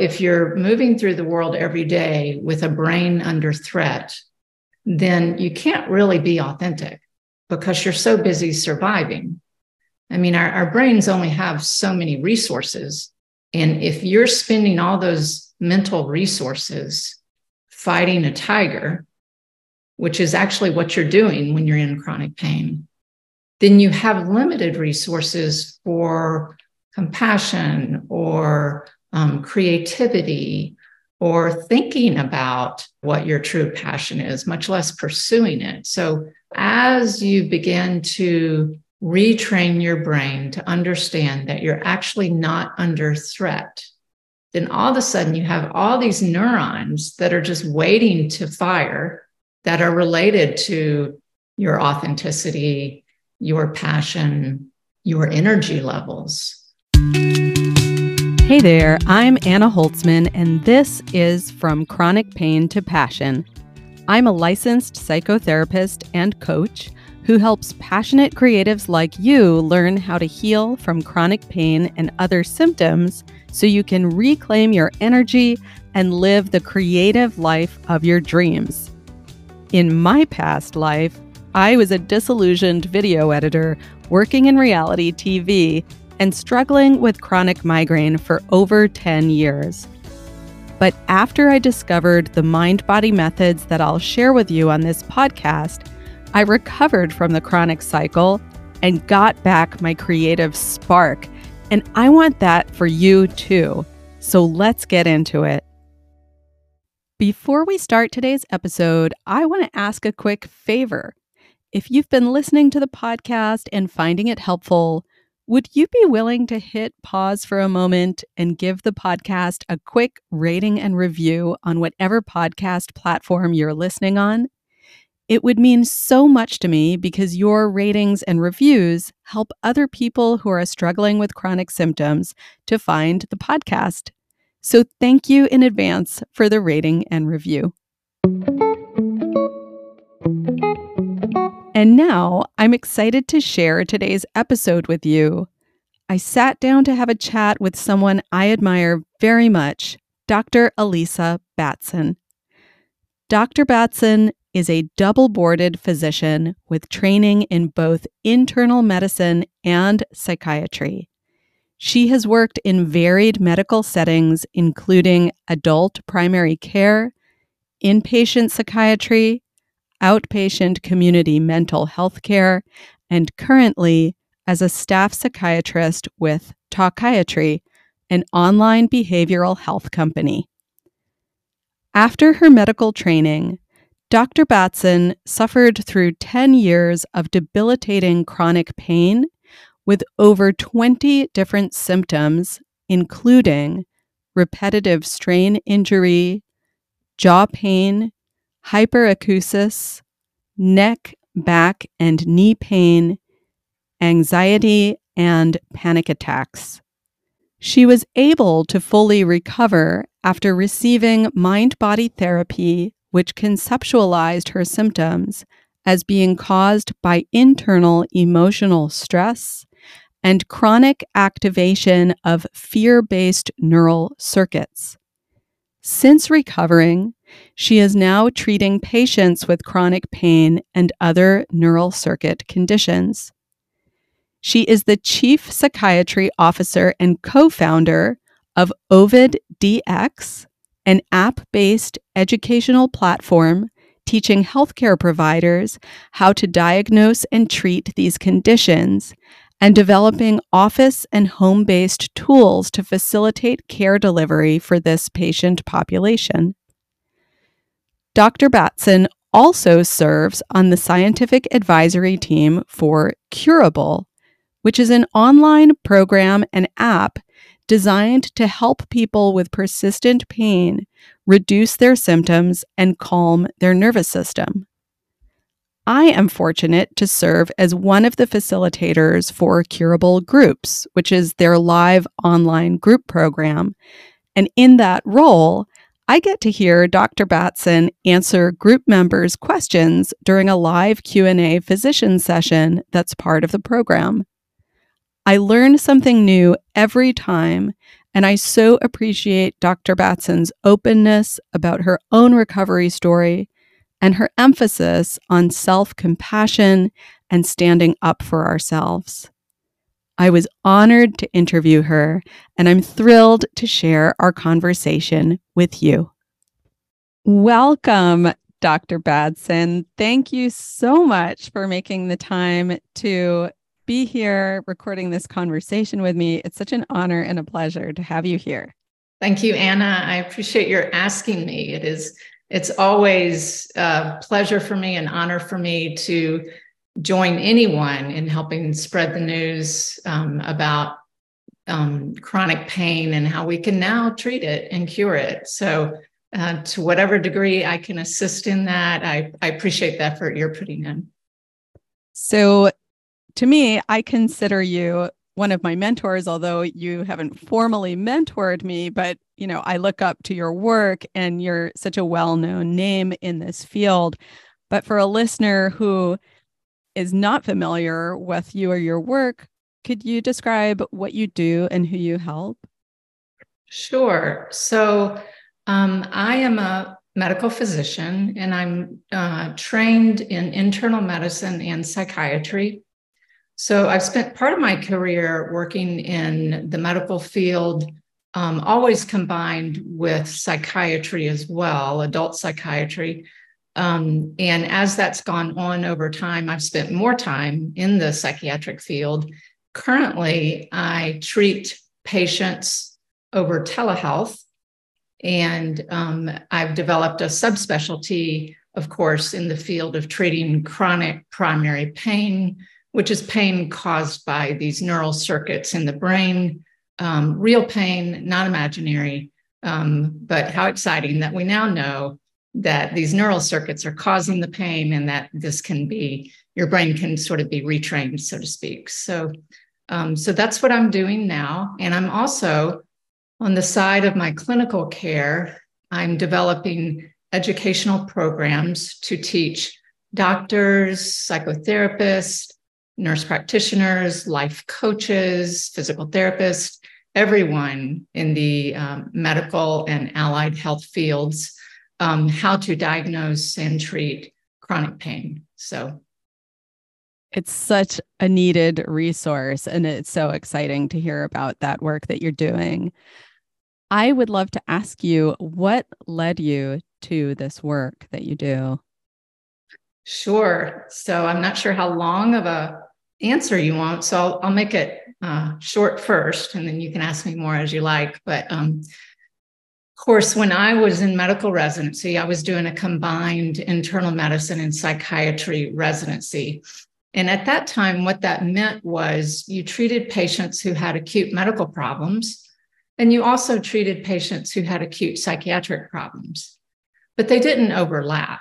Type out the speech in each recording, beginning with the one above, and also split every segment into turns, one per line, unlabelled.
if you're moving through the world every day with a brain under threat, then you can't really be authentic because you're so busy surviving. I mean, our, our brains only have so many resources. And if you're spending all those mental resources fighting a tiger, which is actually what you're doing when you're in chronic pain, then you have limited resources for compassion or um, creativity or thinking about what your true passion is, much less pursuing it. So, as you begin to retrain your brain to understand that you're actually not under threat, then all of a sudden you have all these neurons that are just waiting to fire that are related to your authenticity, your passion, your energy levels.
Hey there, I'm Anna Holtzman, and this is From Chronic Pain to Passion. I'm a licensed psychotherapist and coach who helps passionate creatives like you learn how to heal from chronic pain and other symptoms so you can reclaim your energy and live the creative life of your dreams. In my past life, I was a disillusioned video editor working in reality TV and struggling with chronic migraine for over 10 years. But after I discovered the mind body methods that I'll share with you on this podcast, I recovered from the chronic cycle and got back my creative spark. And I want that for you too. So let's get into it. Before we start today's episode, I want to ask a quick favor. If you've been listening to the podcast and finding it helpful, would you be willing to hit pause for a moment and give the podcast a quick rating and review on whatever podcast platform you're listening on? It would mean so much to me because your ratings and reviews help other people who are struggling with chronic symptoms to find the podcast. So thank you in advance for the rating and review. And now I'm excited to share today's episode with you. I sat down to have a chat with someone I admire very much, Dr. Alicia Batson. Dr. Batson is a double boarded physician with training in both internal medicine and psychiatry. She has worked in varied medical settings, including adult primary care, inpatient psychiatry, outpatient community mental health care, and currently as a staff psychiatrist with Talkiatry, an online behavioral health company. After her medical training, Dr. Batson suffered through 10 years of debilitating chronic pain with over 20 different symptoms, including repetitive strain injury, jaw pain, hyperacusis, neck, back, and knee pain, anxiety, and panic attacks. She was able to fully recover after receiving mind body therapy, which conceptualized her symptoms as being caused by internal emotional stress and chronic activation of fear based neural circuits. Since recovering, she is now treating patients with chronic pain and other neural circuit conditions. She is the Chief Psychiatry Officer and co founder of Ovid DX, an app based educational platform teaching healthcare providers how to diagnose and treat these conditions, and developing office and home based tools to facilitate care delivery for this patient population. Dr. Batson also serves on the scientific advisory team for Curable, which is an online program and app designed to help people with persistent pain reduce their symptoms and calm their nervous system. I am fortunate to serve as one of the facilitators for Curable Groups, which is their live online group program. And in that role, I get to hear Dr. Batson answer group members' questions during a live Q&A physician session that's part of the program. I learn something new every time, And I so appreciate Dr. Batson's openness about her own recovery story and her emphasis on self compassion and standing up for ourselves. I was honored to interview her, and I'm thrilled to share our conversation with you. Welcome, Dr. Batson. Thank you so much for making the time to be here recording this conversation with me. It's such an honor and a pleasure to have you here.
Thank you, Anna. I appreciate your asking me. It is it's always a pleasure for me and honor for me to join anyone in helping spread the news um, about um, chronic pain and how we can now treat it and cure it. So, uh, to whatever degree I can assist in that, I, I appreciate the effort you're putting in.
So, to me, I consider you one of my mentors, although you haven't formally mentored me, but you know, I look up to your work and you're such a well-known name in this field. But for a listener who is not familiar with you or your work, could you describe what you do and who you help?
Sure. So um, I am a medical physician and I'm uh, trained in internal medicine and psychiatry. So I've spent part of my career working in the medical field, um, always combined with psychiatry as well, adult psychiatry. Um, and as that's gone on over time, I've spent more time in the psychiatric field. Currently, I treat patients over telehealth, and um, I've developed a subspecialty, of course, in the field of treating chronic primary pain which is pain caused by these neural circuits in the brain, um, real pain, not imaginary. Um, but how exciting that we now know that these neural circuits are causing the pain and that this can be, your brain can sort of be retrained, so to speak. So, um, so that's what I'm doing now. And I'm also on the side of my clinical care, I'm developing educational programs to teach doctors, psychotherapists, nurse practitioners, life coaches, physical therapists, everyone in the um, medical and allied health fields um, how to diagnose and treat chronic pain. So
it's such a needed resource, and it's so exciting to hear about that work that you're doing. I would love to ask you what led you to this work that you do?
Sure. So I'm not sure how long of a answer you want. So I'll, I'll make it uh, short first, and then you can ask me more as you like. But um, of course, when I was in medical residency, I was doing a combined internal medicine and psychiatry residency. And at that time, what that meant was you treated patients who had acute medical problems, and you also treated patients who had acute psychiatric problems, but they didn't overlap.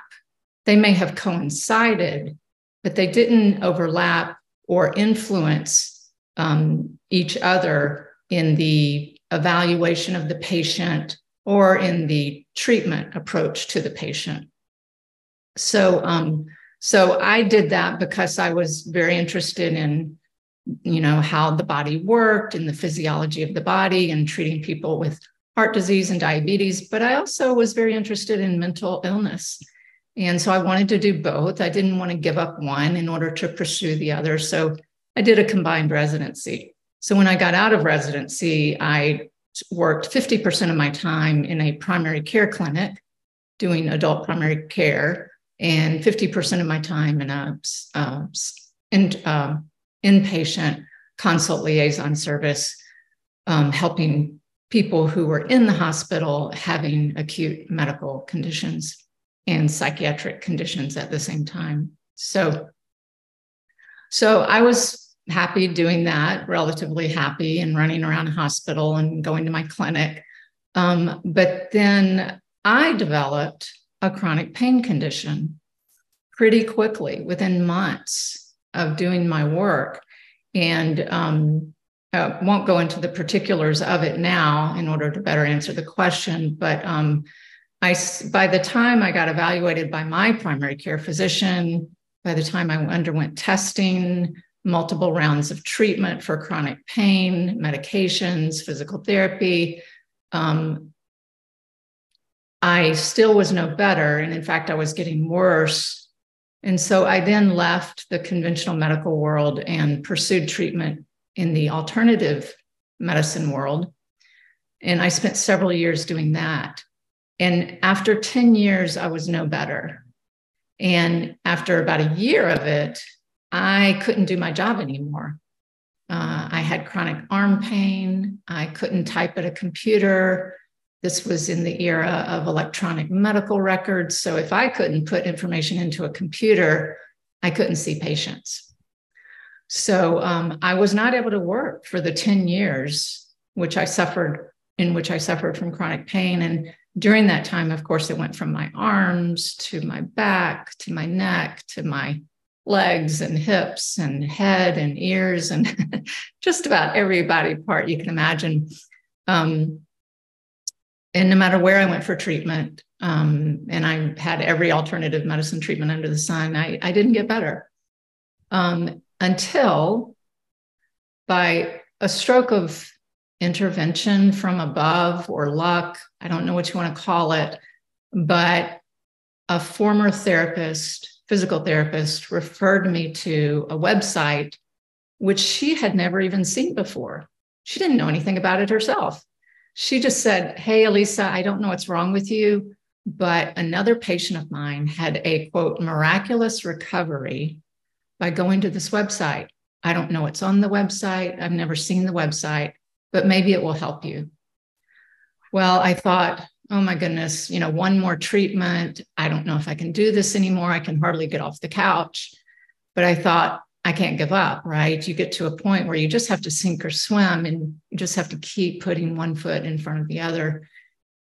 They may have coincided, but they didn't overlap or influence um, each other in the evaluation of the patient or in the treatment approach to the patient. So, um, so I did that because I was very interested in, you know, how the body worked and the physiology of the body and treating people with heart disease and diabetes. But I also was very interested in mental illness and so I wanted to do both. I didn't want to give up one in order to pursue the other. So I did a combined residency. So when I got out of residency, I worked 50% of my time in a primary care clinic doing adult primary care and 50% of my time in a uh, in, uh, inpatient consult liaison service, um, helping people who were in the hospital having acute medical conditions and psychiatric conditions at the same time. So, so I was happy doing that, relatively happy, and running around the hospital and going to my clinic. Um, but then I developed a chronic pain condition pretty quickly within months of doing my work. And um, I won't go into the particulars of it now in order to better answer the question, but um, I, by the time I got evaluated by my primary care physician, by the time I underwent testing, multiple rounds of treatment for chronic pain, medications, physical therapy. Um, I still was no better. And in fact, I was getting worse. And so I then left the conventional medical world and pursued treatment in the alternative medicine world. And I spent several years doing that. And after 10 years, I was no better. And after about a year of it, I couldn't do my job anymore. Uh, I had chronic arm pain. I couldn't type at a computer. This was in the era of electronic medical records. So if I couldn't put information into a computer, I couldn't see patients. So um, I was not able to work for the 10 years which I suffered in which I suffered from chronic pain. And during that time, of course, it went from my arms to my back to my neck to my legs and hips and head and ears and just about every body part you can imagine. Um, and no matter where I went for treatment, um, and I had every alternative medicine treatment under the sun, I, I didn't get better um, until by a stroke of intervention from above or luck. I don't know what you want to call it, but a former therapist, physical therapist, referred me to a website which she had never even seen before. She didn't know anything about it herself. She just said, Hey, Alicia, I don't know what's wrong with you, but another patient of mine had a quote, miraculous recovery by going to this website. I don't know what's on the website. I've never seen the website, but maybe it will help you. Well, I thought, oh my goodness, you know, one more treatment. I don't know if I can do this anymore. I can hardly get off the couch. But I thought, I can't give up, right? You get to a point where you just have to sink or swim and you just have to keep putting one foot in front of the other.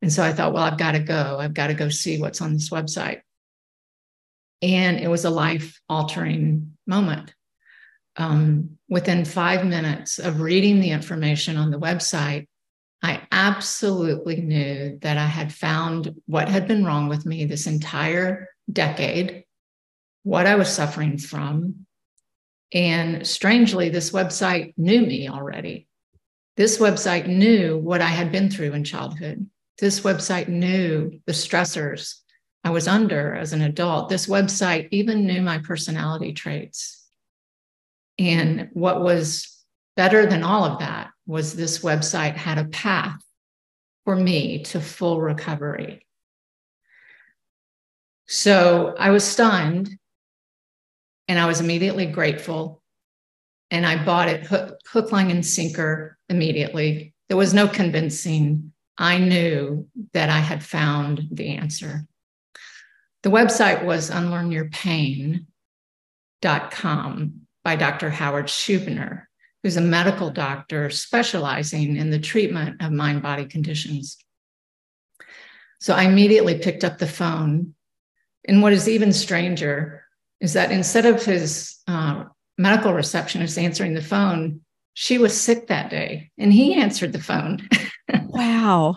And so I thought, well, I've got to go. I've got to go see what's on this website. And it was a life altering moment um, within five minutes of reading the information on the website, I absolutely knew that I had found what had been wrong with me this entire decade, what I was suffering from. And strangely, this website knew me already. This website knew what I had been through in childhood. This website knew the stressors I was under as an adult. This website even knew my personality traits. And what was better than all of that was this website had a path for me to full recovery. So I was stunned and I was immediately grateful. And I bought it hook, hook, line, and sinker immediately. There was no convincing. I knew that I had found the answer. The website was unlearnyourpain.com by Dr. Howard Schubiner, who's a medical doctor specializing in the treatment of mind body conditions. So I immediately picked up the phone. And what is even stranger is that instead of his uh, medical receptionist answering the phone, she was sick that day and he answered the phone.
wow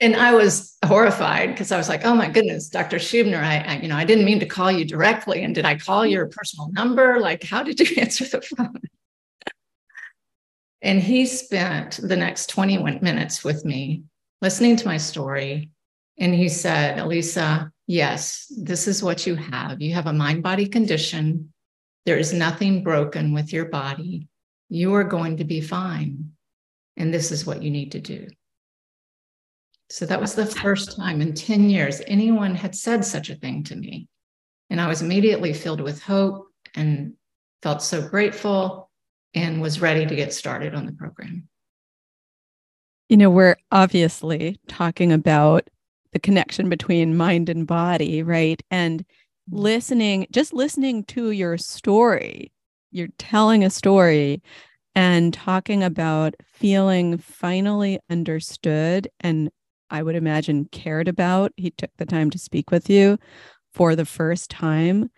and I was horrified because I was like, "Oh my goodness, Dr. Schubiner, I, I, you know, I didn't mean to call you directly, and did I call your personal number? Like, how did you answer the phone?" And he spent the next 20 minutes with me, listening to my story, and he said, "Alicia, yes, this is what you have. You have a mind-body condition. There is nothing broken with your body. You are going to be fine, and this is what you need to do." So that was the first time in 10 years anyone had said such a thing to me. And I was immediately filled with hope and felt so grateful and was ready to get started on the program.
You know, we're obviously talking about the connection between mind and body, right? And mm-hmm. listening, just listening to your story, you're telling a story and talking about feeling finally understood and I would imagine cared about. He took the time to speak with you for the first time.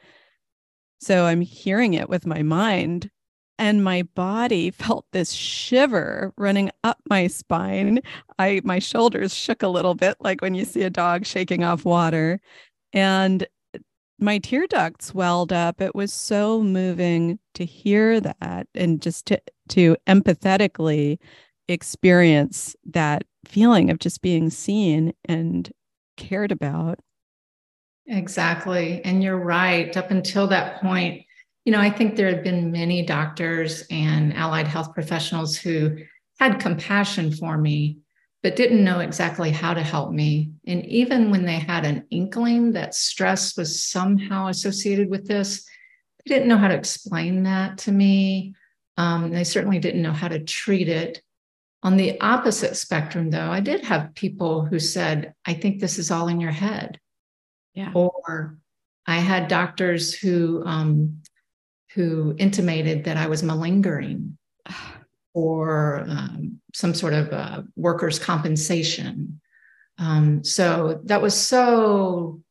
So I'm hearing it with my mind, and my body felt this shiver running up my spine. I my shoulders shook a little bit like when you see a dog shaking off water. And my tear ducts welled up. It was so moving to hear that and just to to empathetically experience that feeling of just being seen and cared about.
Exactly. And you're right. Up until that point, you know, I think there had been many doctors and allied health professionals who had compassion for me, but didn't know exactly how to help me. And even when they had an inkling that stress was somehow associated with this, they didn't know how to explain that to me. Um, they certainly didn't know how to treat it. On the opposite spectrum, though, I did have people who said, I think this is all in your head.
Yeah.
Or I had doctors who um, who intimated that I was malingering or um, some sort of uh, workers' compensation. Um, so that was so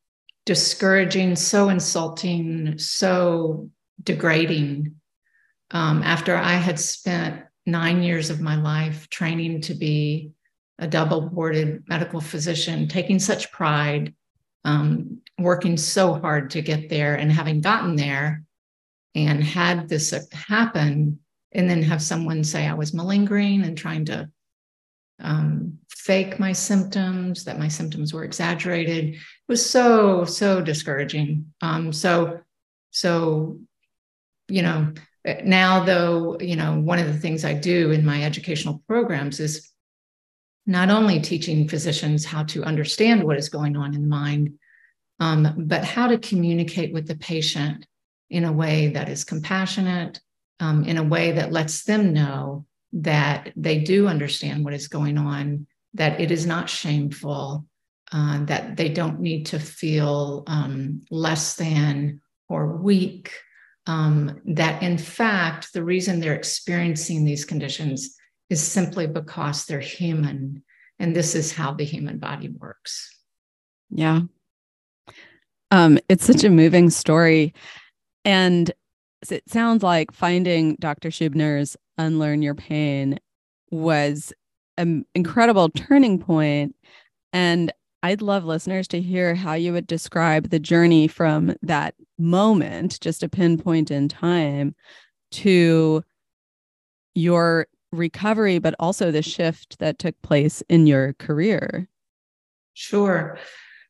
discouraging, so insulting, so degrading. Um, after I had spent nine years of my life training to be a double boarded medical physician, taking such pride, um, working so hard to get there, and having gotten there and had this happen, and then have someone say I was malingering and trying to um, fake my symptoms, that my symptoms were exaggerated, it was so, so discouraging. Um, so, so, you know, now though you know one of the things i do in my educational programs is not only teaching physicians how to understand what is going on in the mind um, but how to communicate with the patient in a way that is compassionate um, in a way that lets them know that they do understand what is going on that it is not shameful uh, that they don't need to feel um, less than or weak um, that in fact, the reason they're experiencing these conditions is simply because they're human. And this is how the human body works.
Yeah. Um, it's such a moving story. And it sounds like finding Dr. Schubiner's Unlearn Your Pain was an incredible turning point. And I'd love listeners to hear how you would describe the journey from that moment, just a pinpoint in time, to your recovery, but also the shift that took place in your career.
Sure.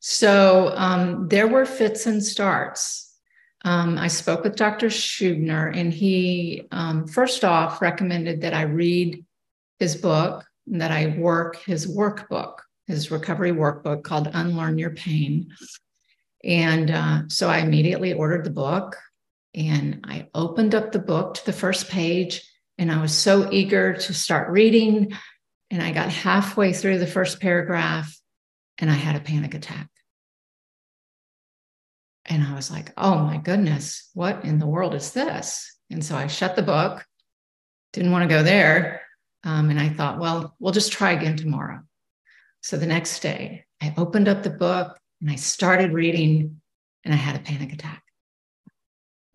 So um, there were fits and starts. Um, I spoke with Dr. Schubiner, and he um, first off recommended that I read his book, and that I work his workbook his recovery workbook called Unlearn Your Pain. And uh, so I immediately ordered the book and I opened up the book to the first page and I was so eager to start reading. And I got halfway through the first paragraph and I had a panic attack. And I was like, oh my goodness, what in the world is this? And so I shut the book, didn't want to go there. Um, and I thought, well, we'll just try again tomorrow. So the next day, I opened up the book and I started reading, and I had a panic attack.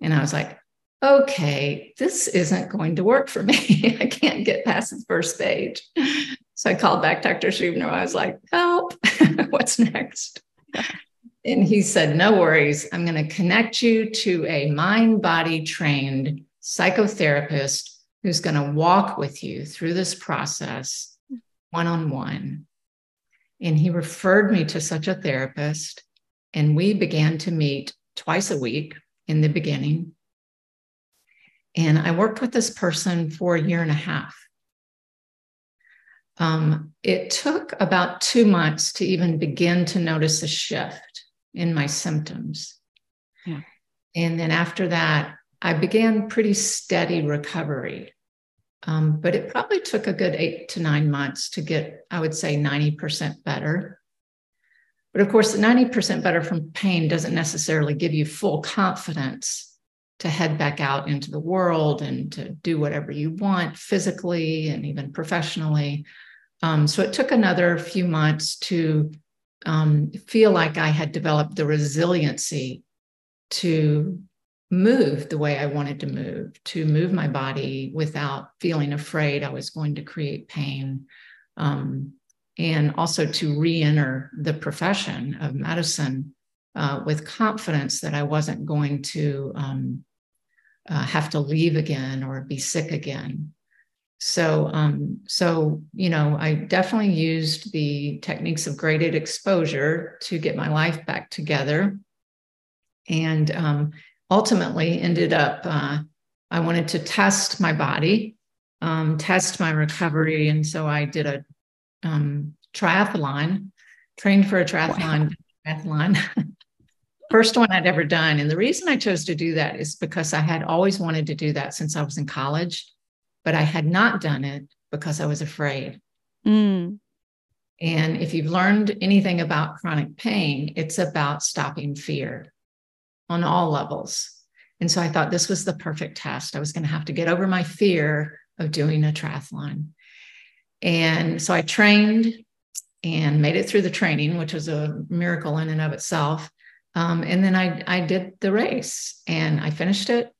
And I was like, okay, this isn't going to work for me. I can't get past the first page. So I called back Dr. Schubiner. I was like, help, what's next? And he said, no worries. I'm going to connect you to a mind body trained psychotherapist who's going to walk with you through this process one on one. And he referred me to such a therapist. And we began to meet twice a week in the beginning. And I worked with this person for a year and a half. Um, it took about two months to even begin to notice a shift in my symptoms. Yeah. And then after that, I began pretty steady recovery. Um, but it probably took a good eight to nine months to get, I would say, 90% better. But of course, 90% better from pain doesn't necessarily give you full confidence to head back out into the world and to do whatever you want physically and even professionally. Um, so it took another few months to um, feel like I had developed the resiliency to move the way I wanted to move, to move my body without feeling afraid I was going to create pain, um, and also to re enter the profession of medicine uh, with confidence that I wasn't going to um, uh, have to leave again or be sick again. So, um, so you know, I definitely used the techniques of graded exposure to get my life back together, and um, ultimately ended up. Uh, I wanted to test my body, um, test my recovery, and so I did a um, triathlon, trained for a triathlon. Wow. Triathlon. First one I'd ever done. And the reason I chose to do that is because I had always wanted to do that since I was in college, but I had not done it because I was afraid. Mm. And if you've learned anything about chronic pain, it's about stopping fear on all levels. And so I thought this was the perfect test. I was going to have to get over my fear of doing a triathlon. And so I trained and made it through the training, which was a miracle in and of itself. Um, and then I, I did the race and I finished it.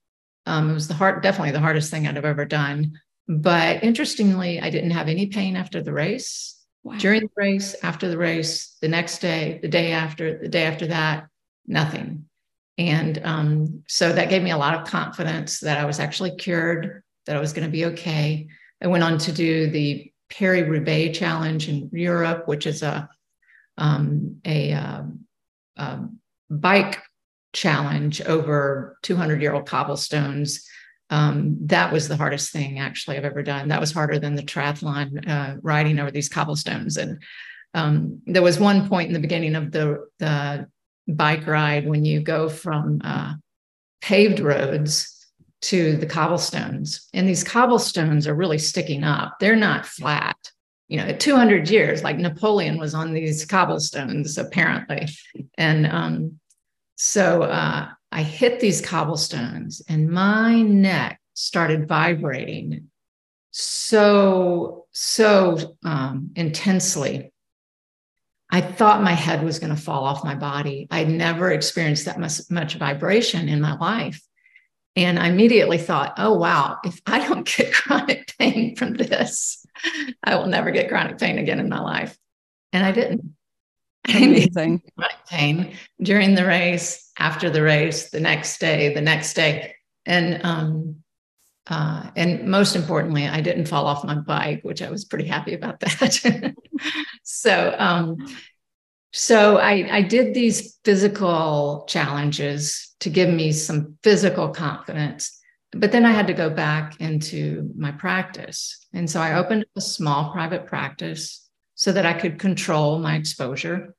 Um, it was the hard, definitely the hardest thing I'd have ever done. But interestingly, I didn't have any pain after the race, wow. during the race, after the race, the next day, the day after, the day after that, nothing. And um, so that gave me a lot of confidence that I was actually cured, that I was going to be okay. I went on to do the Paris Roubaix Challenge in Europe, which is a um, a, uh, um, bike challenge over 200 year old cobblestones. Um, that was the hardest thing actually I've ever done. That was harder than the triathlon uh, riding over these cobblestones. And um, there was one point in the beginning of the, the bike ride when you go from uh, paved roads to the cobblestones. And these cobblestones are really sticking up, they're not flat you know, 200 years, like Napoleon was on these cobblestones, apparently. And um, so uh, I hit these cobblestones and my neck started vibrating so, so um, intensely. I thought my head was going to fall off my body. I'd never experienced that much, much vibration in my life. And I immediately thought, oh, wow, if I don't get chronic pain from this, I will never get chronic pain again in my life. And I didn't.
Amazing.
chronic pain during the race, after the race, the next day, the next day. And um, uh, and most importantly, I didn't fall off my bike, which I was pretty happy about that. so um, so I, I did these physical challenges to give me some physical confidence. But then I had to go back into my practice. And so I opened a small private practice so that I could control my exposure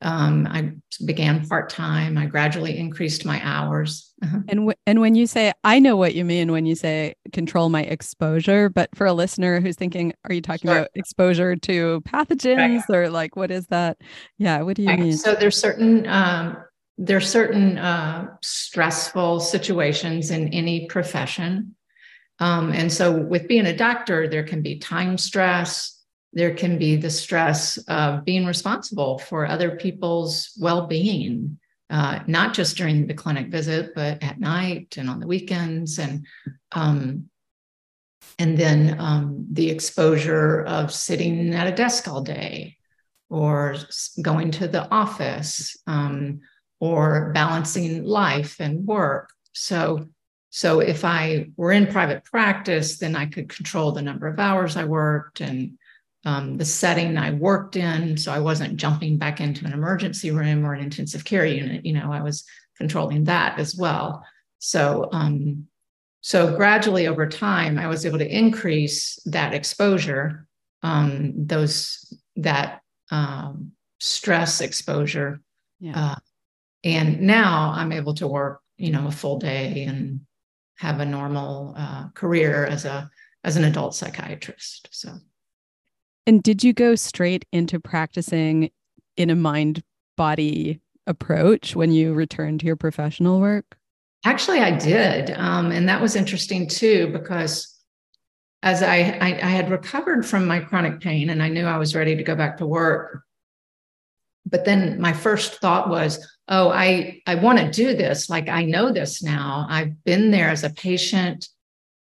um, I began part time. I gradually increased my hours.
Uh-huh. And w- and when you say, I know what you mean when you say control my exposure, but for a listener who's thinking, are you talking sure. about exposure to pathogens right. or like what is that? Yeah, what do you right. mean?
So there's certain um, there's certain uh, stressful situations in any profession, um, and so with being a doctor, there can be time stress there can be the stress of being responsible for other people's well-being uh, not just during the clinic visit but at night and on the weekends and um, and then um, the exposure of sitting at a desk all day or going to the office um, or balancing life and work. So so if i were in private practice then i could control the number of hours i worked and um, the setting I worked in. So I wasn't jumping back into an emergency room or an intensive care unit. You know, I was controlling that as well. So, um, so gradually over time, I was able to increase that exposure, um, those that um, stress exposure. Yeah. Uh, and now I'm able to work, you know, a full day and have a normal uh, career as a as an adult psychiatrist. So.
And did you go straight into practicing in a mind body approach when you returned to your professional work?
Actually, I did. Um, and that was interesting too, because as I, I, I had recovered from my chronic pain and I knew I was ready to go back to work. But then my first thought was, oh, I, I want to do this. Like I know this now. I've been there as a patient.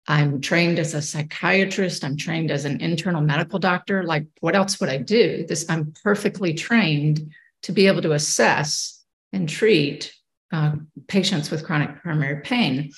I'm trained as a psychiatrist. I'm trained as an internal medical doctor. Like, what else would I do? This, I'm perfectly trained to be able to assess and treat uh, patients with chronic primary pain.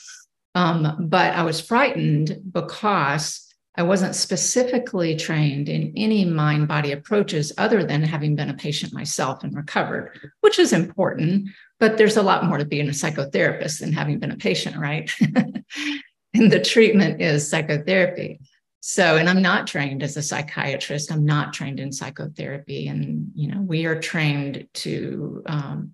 Um, but I was frightened because I wasn't specifically trained in any mind body approaches other than having been a patient myself and recovered, which is important. But there's a lot more to being a psychotherapist than having been a patient, right? and the treatment is psychotherapy. So, and I'm not trained as a psychiatrist. I'm not trained in psychotherapy, and you know, we are trained to um,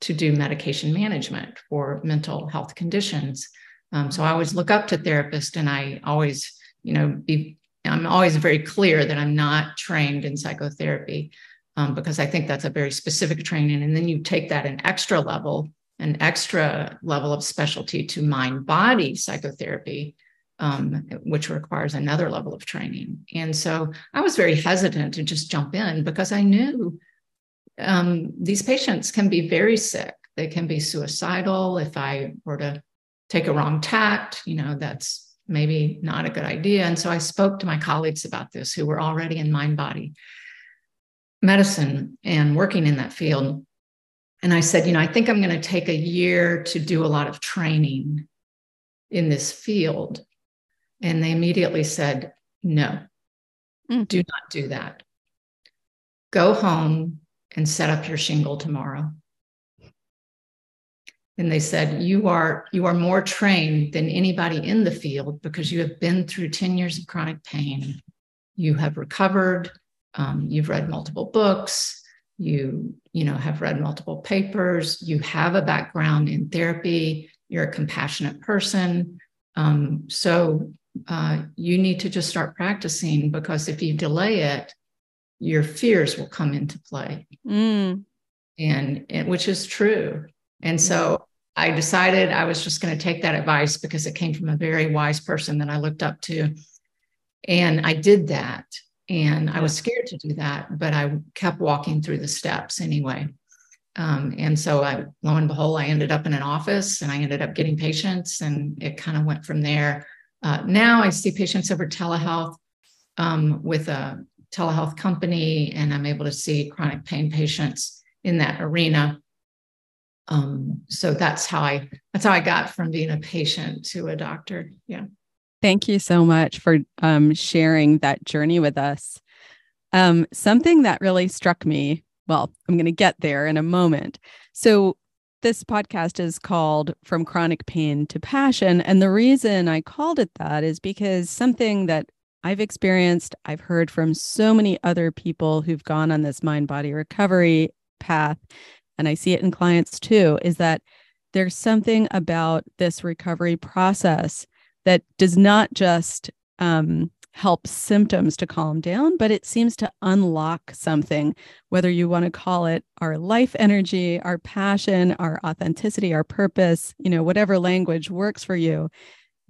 to do medication management for mental health conditions. Um, so I always look up to therapists, and I always you know, be, I'm always very clear that I'm not trained in psychotherapy um, because I think that's a very specific training. And then you take that an extra level, an extra level of specialty to mind body psychotherapy, um, which requires another level of training. And so I was very hesitant to just jump in because I knew um, these patients can be very sick. They can be suicidal. If I were to take a wrong tact, you know, that's maybe not a good idea. And so I spoke to my colleagues about this who were already in mind body medicine and working in that field. And I said, you know, I think I'm going to take a year to do a lot of training in this field. And they immediately said, no, mm. do not do that. Go home and set up your shingle tomorrow and they said you are you are more trained than anybody in the field because you have been through 10 years of chronic pain you have recovered um, you've read multiple books you you know have read multiple papers you have a background in therapy you're a compassionate person um, so uh, you need to just start practicing because if you delay it your fears will come into play mm. and, and which is true and so I decided I was just going to take that advice because it came from a very wise person that I looked up to. And I did that. And I was scared to do that, but I kept walking through the steps anyway. Um, and so I, lo and behold, I ended up in an office and I ended up getting patients and it kind of went from there. Uh, now I see patients over telehealth um, with a telehealth company and I'm able to see chronic pain patients in that arena um, so that's how i that's how i got from being a patient to a doctor yeah
thank you so much for um, sharing that journey with us. Um, something that really struck me well i'm going to get there in a moment. So this podcast is called from chronic pain to passion and the reason i called it that is because something that I've experienced, I've heard from so many other people who've gone on this mind body recovery path and I see it in clients too, is that there's something about this recovery process that does not just um, help symptoms to calm down, but it seems to unlock something, whether you want to call it our life energy, our passion, our authenticity, our purpose, you know, whatever language works for you.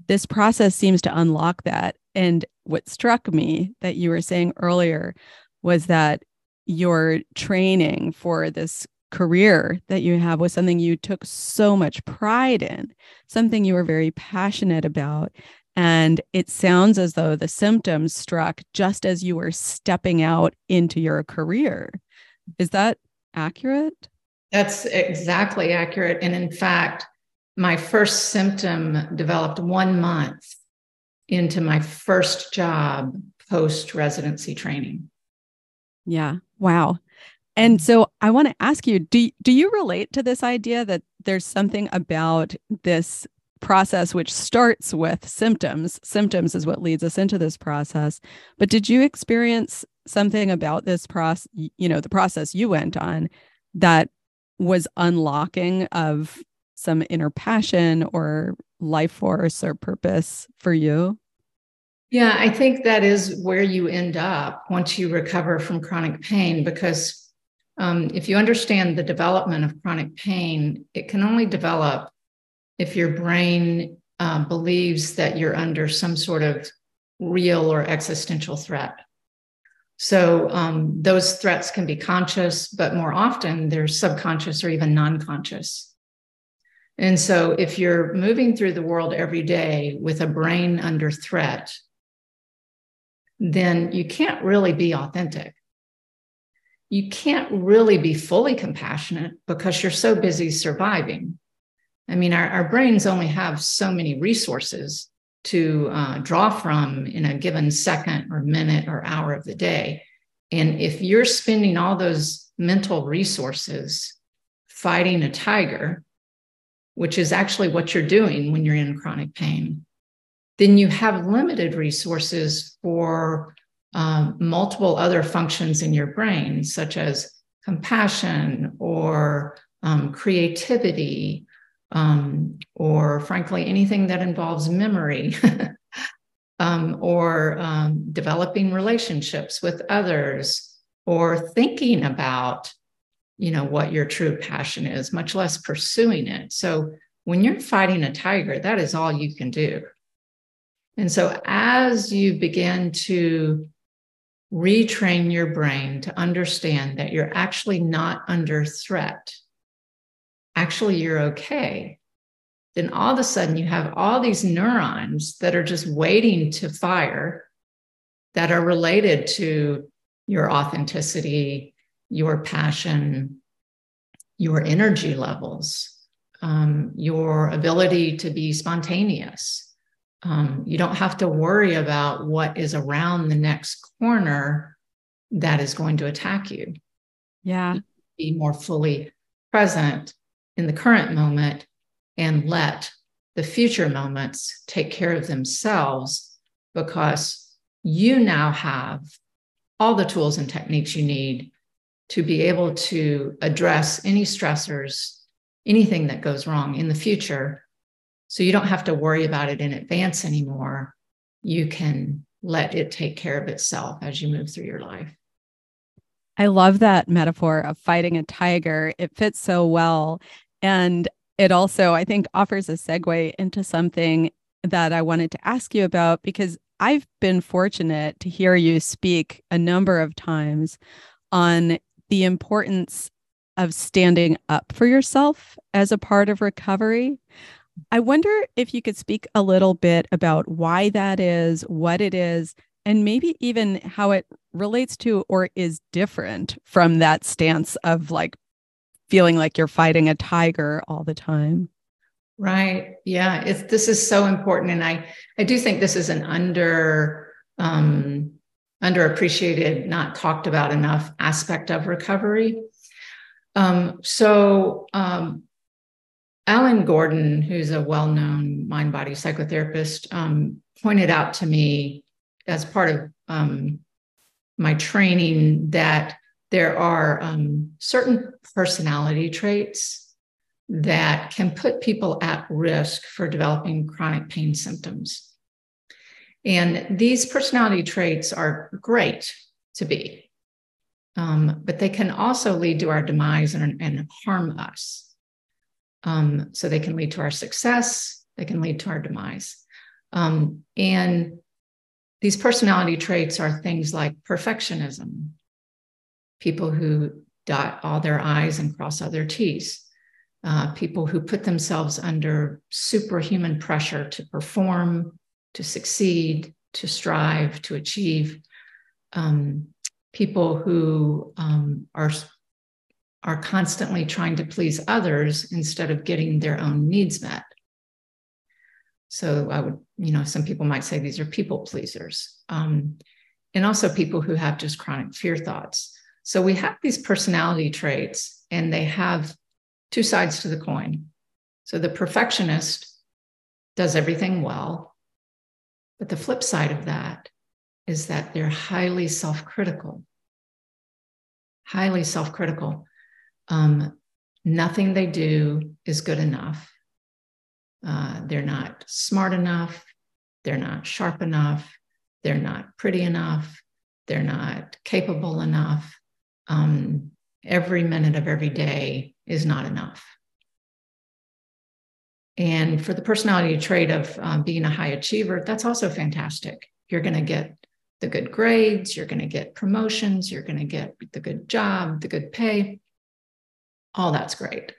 This process seems to unlock that. And what struck me that you were saying earlier was that your training for this career that you have was something you took so much pride in, something you were very passionate about. And it sounds as though the symptoms struck just as you were stepping out into your career. Is that accurate?
That's exactly accurate. And in fact, my first symptom developed one month into my first job post residency training.
Yeah. Wow. And mm-hmm. so I want to ask you, do, do you relate to this idea that there's something about this process which starts with symptoms? Symptoms is what leads us into this process. But did you experience something about this process, you know, the process you went on that was unlocking of some inner passion or life force or purpose for you?
Yeah, I think that is where you end up once you recover from chronic pain because um, if you understand the development of chronic pain, it can only develop if your brain uh, believes that you're under some sort of real or existential threat. So um, those threats can be conscious, but more often they're subconscious or even non conscious. And so if you're moving through the world every day with a brain under threat, then you can't really be authentic you can't really be fully compassionate because you're so busy surviving. I mean, our, our brains only have so many resources to uh, draw from in a given second or minute or hour of the day. And if you're spending all those mental resources fighting a tiger, which is actually what you're doing when you're in chronic pain, then you have limited resources for um, multiple other functions in your brain, such as compassion or um, creativity, um, or frankly, anything that involves memory. Um, or um, developing relationships with others, or thinking about, you know, what your true passion is, much less pursuing it. So when you're fighting a tiger, that is all you can do. And so as you begin to retrain your brain to understand that you're actually not under threat, actually, you're okay, then all of a sudden you have all these neurons that are just waiting to fire that are related to your authenticity, your passion, your energy levels, um, your ability to be spontaneous um, you don't have to worry about what is around the next corner that is going to attack you.
Yeah.
Be more fully present in the current moment and let the future moments take care of themselves because you now have all the tools and techniques you need to be able to address any stressors, anything that goes wrong in the future so you don't have to worry about it in advance anymore. You can let it take care of itself as you move through your life.
I love that metaphor of fighting a tiger. It fits so well. And it also, I think, offers a segue into something that I wanted to ask you about because I've been fortunate to hear you speak a number of times on the importance of standing up for yourself as a part of recovery. I wonder if you could speak a little bit about why that is, what it is, and maybe even how it relates to or is different from that stance of like feeling like you're fighting a tiger all the time.
Right. Yeah. It's, this is so important. And I, I do think this is an under, um, underappreciated, not talked about enough aspect of recovery. Um, so, um, Alan Gordon, who's a well known mind body psychotherapist, um, pointed out to me as part of um, my training that there are um, certain personality traits that can put people at risk for developing chronic pain symptoms. And these personality traits are great to be, um, but they can also lead to our demise and, and harm us. Um, so they can lead to our success, they can lead to our demise. Um, and these personality traits are things like perfectionism, people who dot all their I's and cross all their T's, uh, people who put themselves under superhuman pressure to perform, to succeed, to strive, to achieve, um, people who um, are are constantly trying to please others instead of getting their own needs met. So I would, you know, some people might say these are people pleasers. Um, and also people who have just chronic fear thoughts. So we have these personality traits, and they have two sides to the coin. So the perfectionist does everything well. But the flip side of that is that they're highly self critical. Highly self critical. Um, nothing they do is good enough. Uh, they're not smart enough. They're not sharp enough. They're not pretty enough. They're not capable enough. Um, every minute of every day is not enough. And for the personality trait of um, being a high achiever, that's also fantastic. You're going to get the good grades, you're going to get promotions, you're going to get the good job, the good pay all that's great.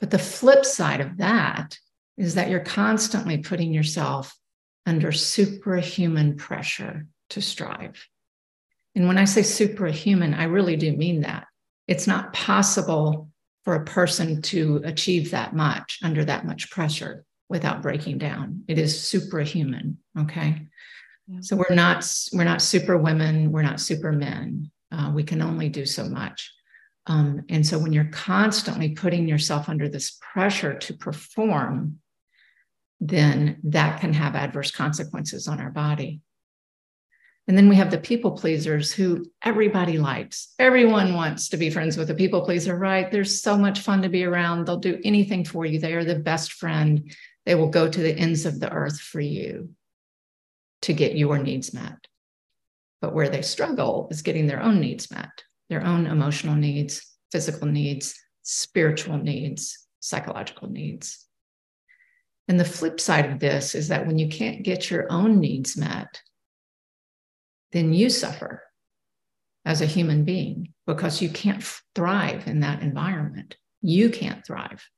But the flip side of that is that you're constantly putting yourself under superhuman pressure to strive. And when I say superhuman, I really do mean that. It's not possible for a person to achieve that much under that much pressure without breaking down. It is superhuman. Okay. Yeah. So we're not we're not super women, we're not super men. Uh, we can only do so much. Um, and so when you're constantly putting yourself under this pressure to perform, then that can have adverse consequences on our body. And then we have the people pleasers who everybody likes. Everyone wants to be friends with a people pleaser, right? There's so much fun to be around. They'll do anything for you. They are the best friend. They will go to the ends of the earth for you to get your needs met. But where they struggle is getting their own needs met, their own emotional needs, physical needs, spiritual needs, psychological needs. And the flip side of this is that when you can't get your own needs met, then you suffer as a human being because you can't thrive in that environment. You can't thrive.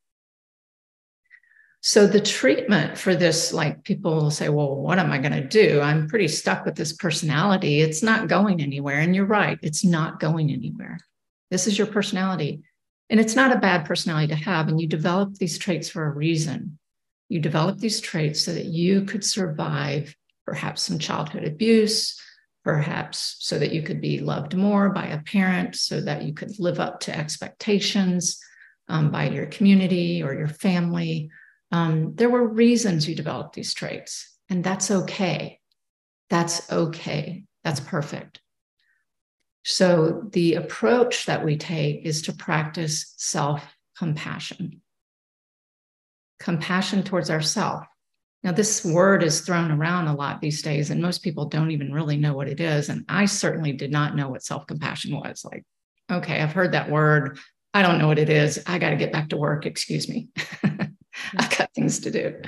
So the treatment for this, like people will say, well, what am I going to do? I'm pretty stuck with this personality. It's not going anywhere. And you're right, it's not going anywhere. This is your personality. And it's not a bad personality to have. And you develop these traits for a reason. You develop these traits so that you could survive perhaps some childhood abuse, perhaps so that you could be loved more by a parent, so that you could live up to expectations um, by your community or your family. Um, there were reasons you developed these traits, and that's okay. That's okay. That's perfect. So, the approach that we take is to practice self compassion, compassion towards ourselves now, this word is thrown around a lot these days, and most people don't even really know what it is. And I certainly did not know what self compassion was. Like, okay, I've heard that word. I don't know what it is. I got to get back to work. Excuse me. I've got things to do.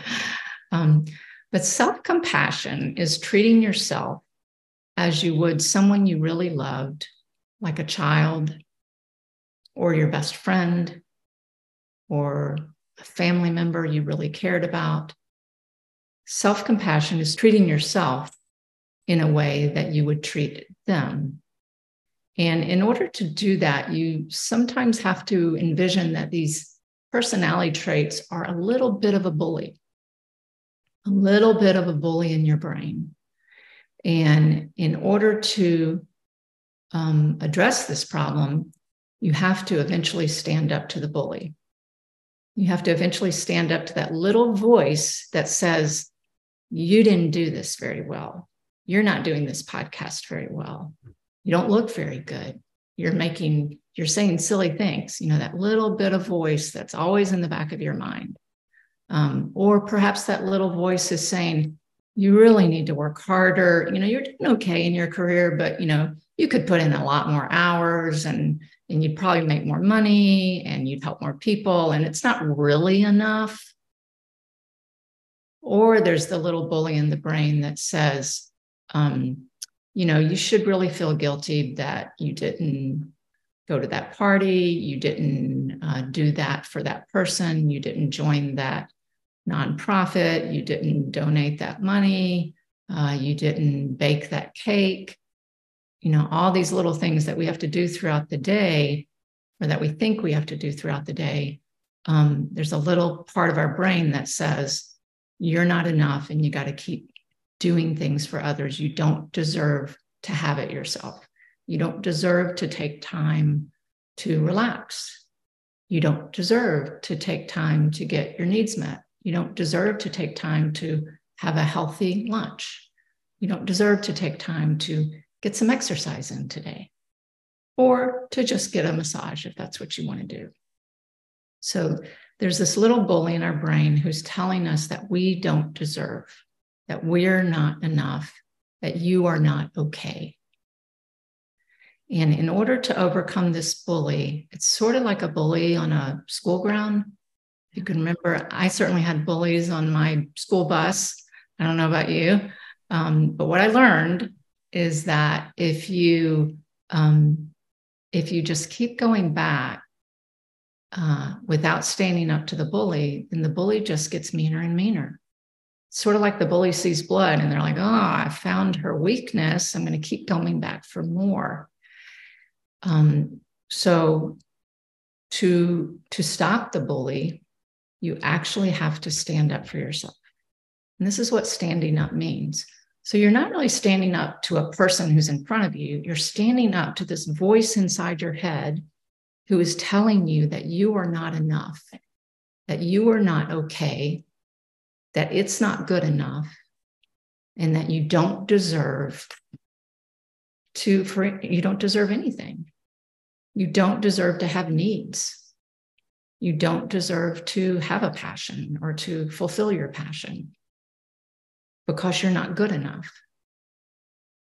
Um, but self compassion is treating yourself as you would someone you really loved, like a child or your best friend or a family member you really cared about Self compassion is treating yourself in a way that you would treat them. And in order to do that, you sometimes have to envision that these personality traits are a little bit of a bully, a little bit of a bully in your brain. And in order to um, address this problem, you have to eventually stand up to the bully. You have to eventually stand up to that little voice that says, you didn't do this very well. You're not doing this podcast very well. You don't look very good. You're making, you're saying silly things, you know, that little bit of voice that's always in the back of your mind. Um, or perhaps that little voice is saying, you really need to work harder. You know, you're doing okay in your career, but, you know, you could put in a lot more hours and and you'd probably make more money and you'd help more people and it's not really enough or there's the little bully in the brain that says, um, you know, you should really feel guilty that you didn't go to that party, you didn't uh, do that for that person, you didn't join that nonprofit, you didn't donate that money, uh, you didn't bake that cake. You know, all these little things that we have to do throughout the day, or that we think we have to do throughout the day. Um, there's a little part of our brain that says, you're not enough and you got to keep doing things for others. You don't deserve to have it yourself. You don't deserve to take time to relax. You don't deserve to take time to get your needs met. You don't deserve to take time to have a healthy lunch. You don't deserve to take time to get some exercise in today or to just get a massage if that's what you want to do. So there's this little bully in our brain who's telling us that we don't deserve, that we're not enough, that you are not okay. And in order to overcome this bully, it's sort of like a bully on a school ground. You can remember, I certainly had bullies on my school bus. I don't know about you. Um, but what I learned is that if you um, if you just keep going back uh, without standing up to the bully, then the bully just gets meaner and meaner. sort of like the bully sees blood and they're like, oh, I found her weakness. I'm going to keep coming back for more. Um, so to to stop the bully, you actually have to stand up for yourself. And this is what standing up means. So you're not really standing up to a person who's in front of you, you're standing up to this voice inside your head who is telling you that you are not enough, that you are not okay, that it's not good enough, and that you don't deserve to for you don't deserve anything. You don't deserve to have needs. You don't deserve to have a passion or to fulfill your passion because you're not good enough.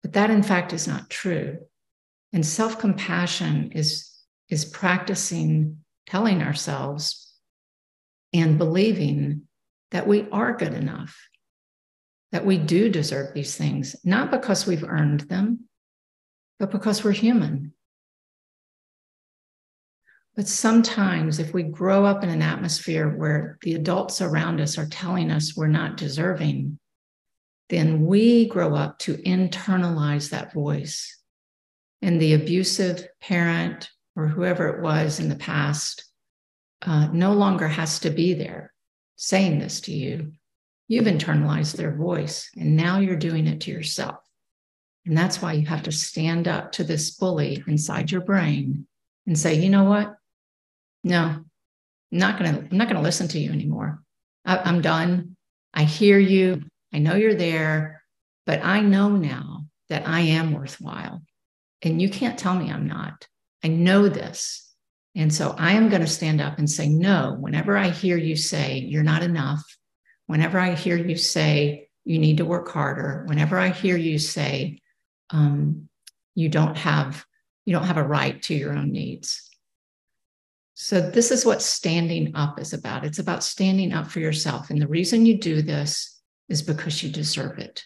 But that, in fact, is not true. And self compassion is, is practicing telling ourselves and believing that we are good enough, that we do deserve these things, not because we've earned them, but because we're human. But sometimes, if we grow up in an atmosphere where the adults around us are telling us we're not deserving, then we grow up to internalize that voice. And the abusive parent or whoever it was in the past uh, no longer has to be there saying this to you. You've internalized their voice, and now you're doing it to yourself. And that's why you have to stand up to this bully inside your brain and say, you know what? No, I'm not gonna, I'm not gonna listen to you anymore. I, I'm done. I hear you. I know you're there, but I know now that I am worthwhile. And you can't tell me I'm not. I know this. And so I am going to stand up and say, no, whenever I hear you say you're not enough, whenever I hear you say you need to work harder, whenever I hear you say um, you don't have you don't have a right to your own needs. So this is what standing up is about. It's about standing up for yourself. And the reason you do this is because you deserve it.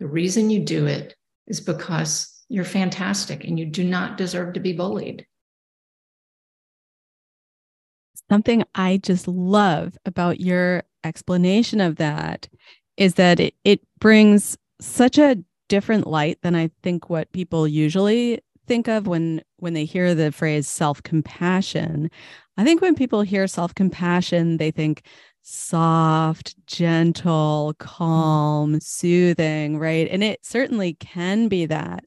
The reason you do it is because you're fantastic and you do not deserve to be bullied.
Something I just love about your explanation of that is that it, it brings such a different light than I think what people usually think of when when they hear the phrase self-compassion. I think when people hear self-compassion, they think soft, gentle, calm, soothing, right? And it certainly can be that.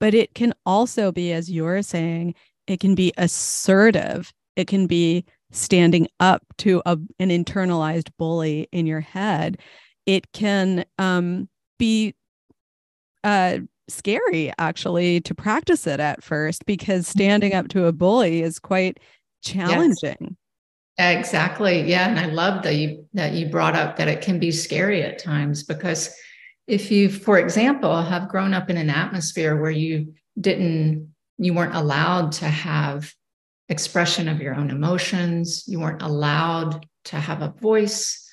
But it can also be, as you're saying, it can be assertive. It can be standing up to a, an internalized bully in your head. It can um, be uh, scary, actually, to practice it at first because standing up to a bully is quite challenging. Yes.
Exactly. Yeah. And I love that you that you brought up that it can be scary at times because if you, for example, have grown up in an atmosphere where you didn't, you weren't allowed to have expression of your own emotions, you weren't allowed to have a voice,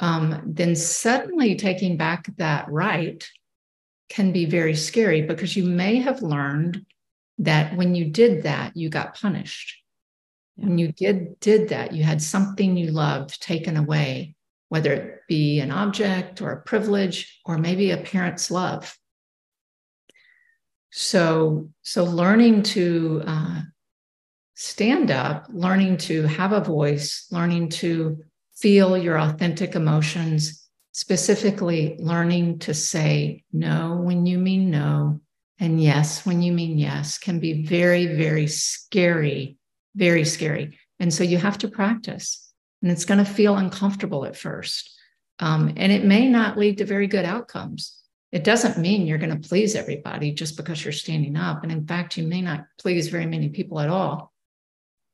um, then suddenly taking back that right can be very scary because you may have learned that when you did that, you got punished when you did, did that, you had something you loved taken away, whether it be an object or a privilege or maybe a parent's love. So, so learning to uh, stand up, learning to have a voice, learning to feel your authentic emotions, specifically learning to say no when you mean no and yes when you mean yes can be very, very scary very scary. And so you have to practice, and it's going to feel uncomfortable at first. Um, and it may not lead to very good outcomes. It doesn't mean you're going to please everybody just because you're standing up. And in fact, you may not please very many people at all,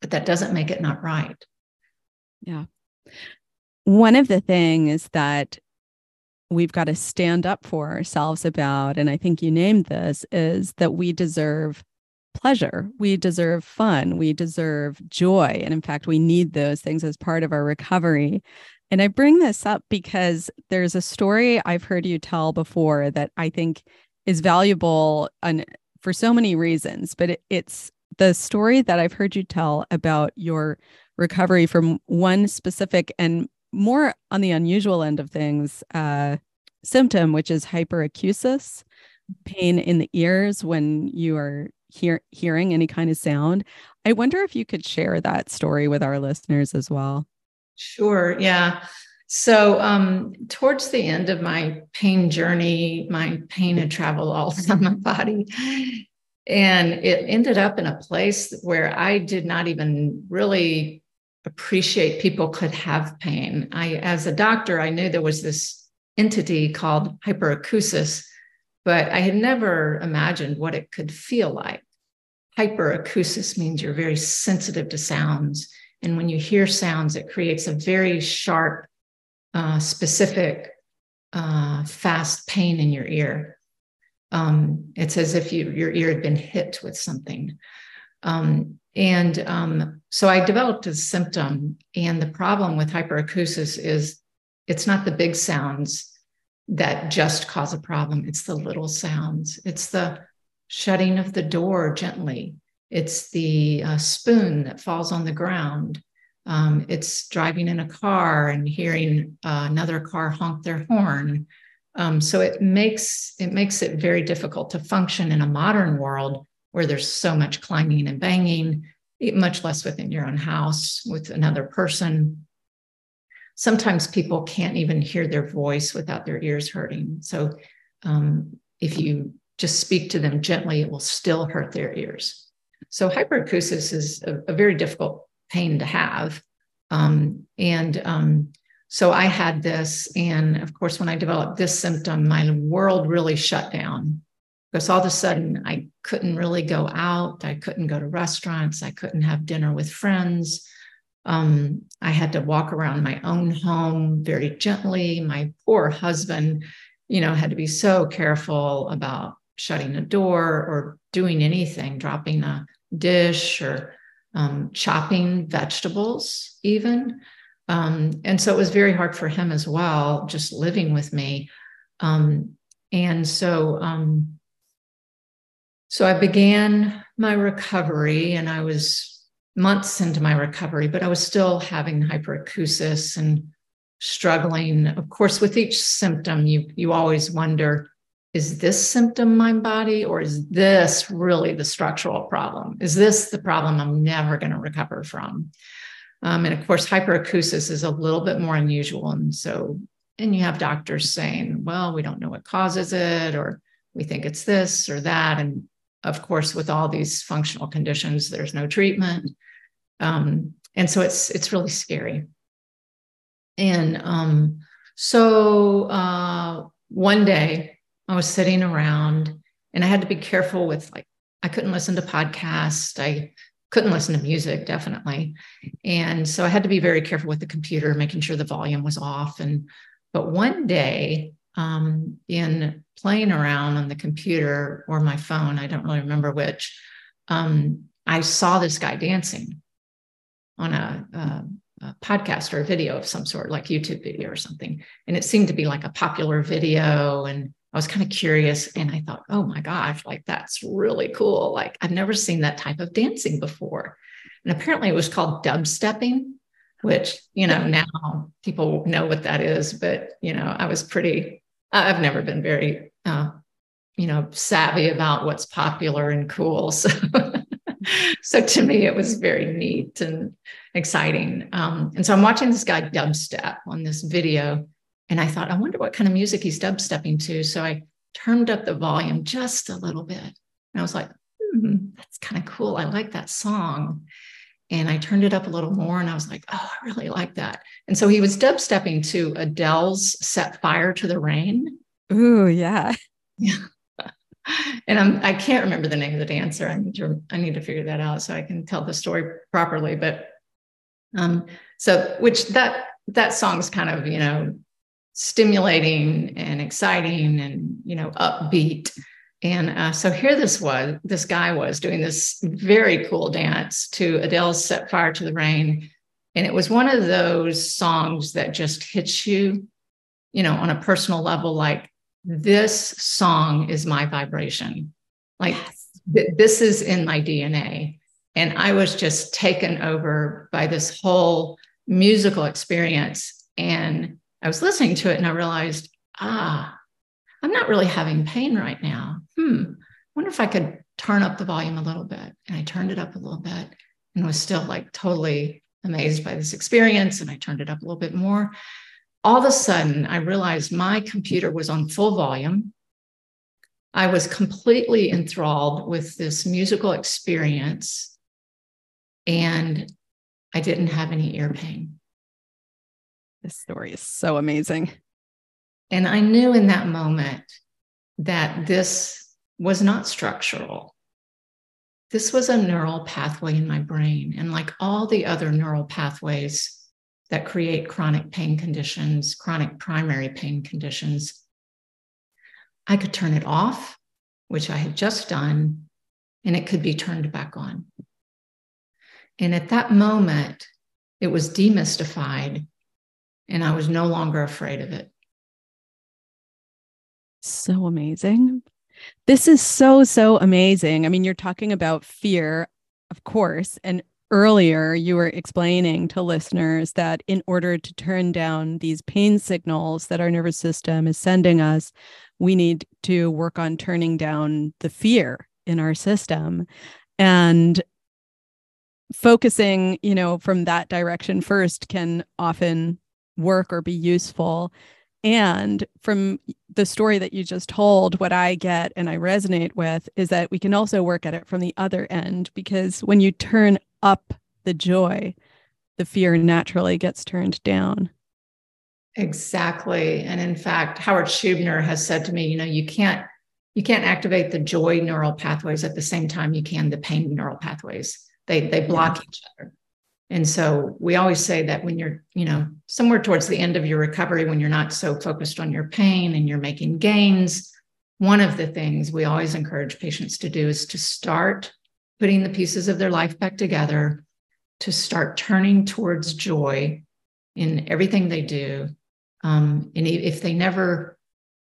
but that doesn't make it not right.
Yeah. One of the things that we've got to stand up for ourselves about, and I think you named this, is that we deserve pleasure. We deserve fun. We deserve joy. And in fact, we need those things as part of our recovery. And I bring this up because there's a story I've heard you tell before that I think is valuable on, for so many reasons, but it, it's the story that I've heard you tell about your recovery from one specific and more on the unusual end of things, uh, symptom, which is hyperacusis, pain in the ears when you are hear- hearing any kind of sound. I wonder if you could share that story with our listeners as well.
Sure. Yeah. So, um, towards the end of my pain journey, my pain had traveled all down my body. And it ended up in a place where I did not even really appreciate people could have pain. I, as a doctor, I knew there was this entity called hyperacusis, but I had never imagined what it could feel like. Hyperacusis means you're very sensitive to sounds. And when you hear sounds, it creates a very sharp, uh, specific, uh, fast pain in your ear. Um, it's as if you, your ear had been hit with something. Um, and um, so I developed a symptom. And the problem with hyperacusis is it's not the big sounds that just cause a problem, it's the little sounds. It's the shutting of the door gently, it's the uh, spoon that falls on the ground. Um, it's driving in a car and hearing uh, another car honk their horn. Um, so it makes it makes it very difficult to function in a modern world where there's so much clanging and banging, much less within your own house with another person. Sometimes people can't even hear their voice without their ears hurting. So um, if you just speak to them gently, it will still hurt their ears. So hyperacusis is a, a very difficult pain to have. Um, and um, so I had this. And of course, when I developed this symptom, my world really shut down because all of a sudden I couldn't really go out. I couldn't go to restaurants. I couldn't have dinner with friends. Um, I had to walk around my own home very gently. My poor husband, you know, had to be so careful about shutting a door or doing anything, dropping a dish or um, chopping vegetables, even. Um, and so it was very hard for him as well, just living with me. Um, and so, um, so I began my recovery and I was months into my recovery, but I was still having hyperacusis and struggling. Of course, with each symptom, you you always wonder, is this symptom my body or is this really the structural problem? Is this the problem I'm never going to recover from? Um, and of course, hyperacusis is a little bit more unusual. And so, and you have doctors saying, well, we don't know what causes it, or we think it's this or that. And of course, with all these functional conditions, there's no treatment. Um, and so it's it's really scary. And um, so uh, one day I was sitting around and I had to be careful with like I couldn't listen to podcasts. I couldn't listen to music, definitely. And so I had to be very careful with the computer, making sure the volume was off. And but one day um, in playing around on the computer or my phone, I don't really remember which, um, I saw this guy dancing on a, a, a, podcast or a video of some sort, like YouTube video or something. And it seemed to be like a popular video. And I was kind of curious and I thought, oh my gosh, like that's really cool. Like I've never seen that type of dancing before. And apparently it was called dubstepping, which, you know, now people know what that is. But, you know, I was pretty I've never been very, uh, you know, savvy about what's popular and cool. So, so to me, it was very neat and exciting. Um, and so I'm watching this guy dubstep on this video, and I thought, I wonder what kind of music he's dubstepping to. So I turned up the volume just a little bit, and I was like, hmm, that's kind of cool. I like that song. And I turned it up a little more and I was like, oh, I really like that. And so he was dubstepping to Adele's Set Fire to the Rain.
Ooh, yeah.
Yeah. and I'm I can't remember the name of the dancer. I need to I need to figure that out so I can tell the story properly. But um, so which that that song's kind of, you know, stimulating and exciting and you know upbeat and uh, so here this was, this guy was doing this very cool dance to Adele's Set Fire to the Rain. And it was one of those songs that just hits you, you know, on a personal level, like this song is my vibration. Like yes. th- this is in my DNA. And I was just taken over by this whole musical experience. And I was listening to it and I realized, ah, I'm not really having pain right now. Hmm. I wonder if I could turn up the volume a little bit. And I turned it up a little bit and was still like totally amazed by this experience. And I turned it up a little bit more. All of a sudden, I realized my computer was on full volume. I was completely enthralled with this musical experience. And I didn't have any ear pain.
This story is so amazing.
And I knew in that moment that this was not structural. This was a neural pathway in my brain. And like all the other neural pathways that create chronic pain conditions, chronic primary pain conditions, I could turn it off, which I had just done, and it could be turned back on. And at that moment, it was demystified, and I was no longer afraid of it.
So amazing. This is so, so amazing. I mean, you're talking about fear, of course. And earlier, you were explaining to listeners that in order to turn down these pain signals that our nervous system is sending us, we need to work on turning down the fear in our system. And focusing, you know, from that direction first can often work or be useful. And from the story that you just told, what I get and I resonate with is that we can also work at it from the other end because when you turn up the joy, the fear naturally gets turned down.
Exactly. And in fact, Howard Schubiner has said to me, you know, you can't you can't activate the joy neural pathways at the same time you can the pain neural pathways. They they block yeah. each other. And so we always say that when you're, you know, somewhere towards the end of your recovery, when you're not so focused on your pain and you're making gains, one of the things we always encourage patients to do is to start putting the pieces of their life back together, to start turning towards joy in everything they do. Um, and if they never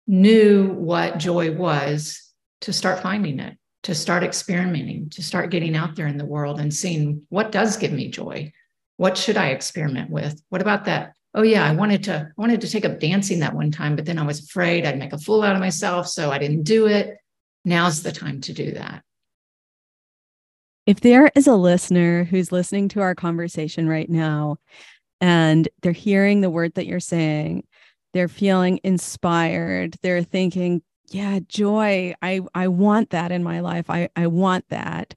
knew what joy was, to start finding it to start experimenting, to start getting out there in the world and seeing what does give me joy. What should I experiment with? What about that? Oh yeah, I wanted to I wanted to take up dancing that one time, but then I was afraid I'd make a fool out of myself, so I didn't do it. Now's the time to do that.
If there is a listener who's listening to our conversation right now and they're hearing the word that you're saying, they're feeling inspired, they're thinking, yeah joy. I i want that in my life. I i want that.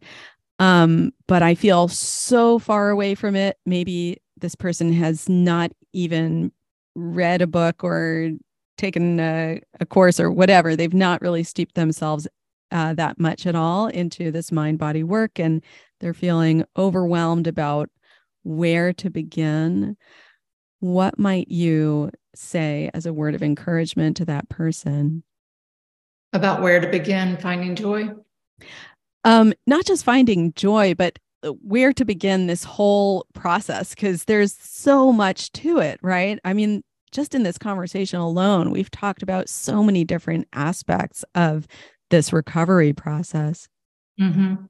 Um but i feel so far away from it. Maybe this person has not even read a book or taken a, a course or whatever. They've not really steeped themselves uh, that much at all into this mind body work and they're feeling overwhelmed about where to begin. What might you say as a word of encouragement to that person
about where to begin finding joy?
Um, not just finding joy, but uh, where to begin this whole process because there's so much to it, right? I mean, just in this conversation alone, we've talked about so many different aspects of this recovery process.
Mm-hmm.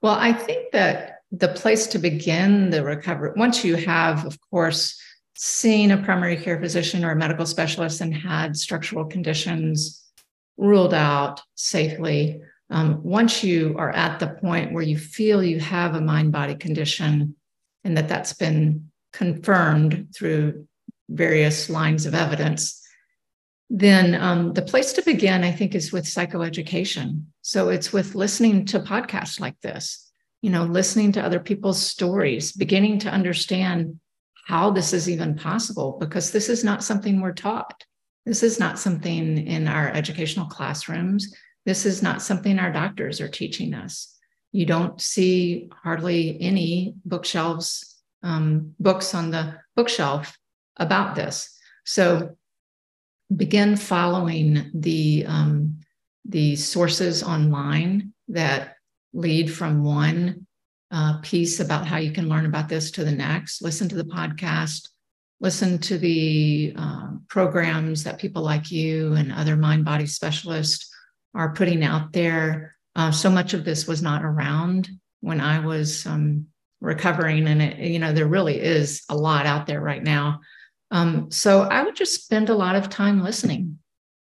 Well, I think that the place to begin the recovery, once you have, of course, seen a primary care physician or a medical specialist and had structural conditions ruled out safely. Um, once you are at the point where you feel you have a mind body condition and that that's been confirmed through various lines of evidence, then um, the place to begin, I think, is with psychoeducation. So it's with listening to podcasts like this, you know, listening to other people's stories, beginning to understand how this is even possible, because this is not something we're taught. This is not something in our educational classrooms. This is not something our doctors are teaching us. You don't see hardly any bookshelves, um, books on the bookshelf about this. So begin following the um, the sources online that lead from one uh, piece about how you can learn about this to the next. Listen to the podcast listen to the um, programs that people like you and other mind body specialists are putting out there. Uh, so much of this was not around when I was um, recovering, and it, you know there really is a lot out there right now. Um, so I would just spend a lot of time listening,